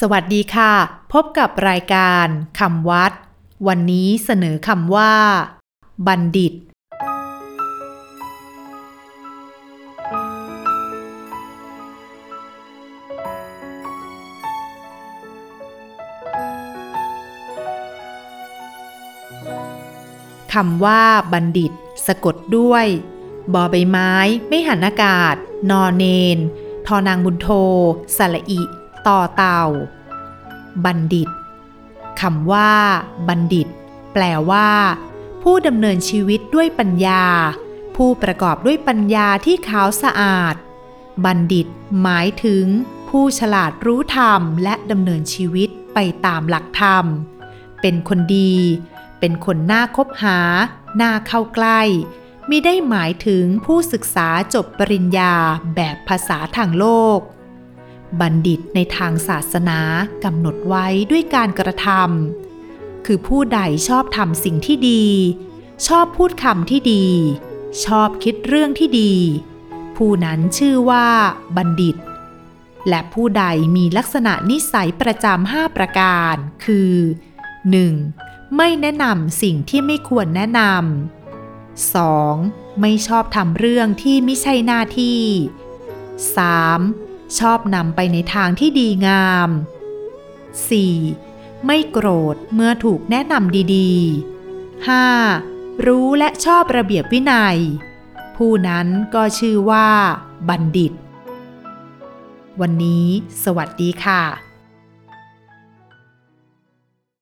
สวัสดีค่ะ พบกับรายการคำวัด วันนี้เสนอคำว่า บัณฑิต คำว่า บัณฑิต สะกดด้วย บอใบไม้ ไม่หันอากาศ นอเนน ทอนางบุญโทสระอิ ต่อเต่า บัณฑิตคำว่า บัณฑิต แปลว่า ผู้ดำเนินชีวิตด้วยปัญญา ผู้ประกอบด้วยปัญญาที่ขาวสะอาด บัณฑิต หมายถึง ผู้ฉลาดรู้ธรรมและดำเนินชีวิตไปตามหลักธรรม เป็นคนดี เป็นคนน่าคบหา น่าเข้าใกล้มิได้หมายถึงผู้ศึกษาจบปริญญาแบบภาษาทางโลก บัณฑิตในทางศาสนากำหนดไว้ด้วยการกระทำคือผู้ใดชอบทำสิ่งที่ดี ชอบพูดคำที่ดี ชอบคิดเรื่องที่ดี ผู้นั้นชื่อว่าบัณฑิต และผู้ใดมีลักษณะนิสัยประจำห้าประการ คือ 1. ไม่แนะนำสิ่งที่ไม่ควรแนะนำ 2. ไม่ชอบทำเรื่องที่ไม่ใช่หน้าที่ 3. ชอบนำไปในทางที่ดีงาม 4. ไม่โกรธเมื่อถูกแนะนำดีๆ 5. รู้และชอบระเบียบวินัย ผู้นั้นก็ชื่อว่า บัณฑิต วันนี้ สวัสดีค่ะ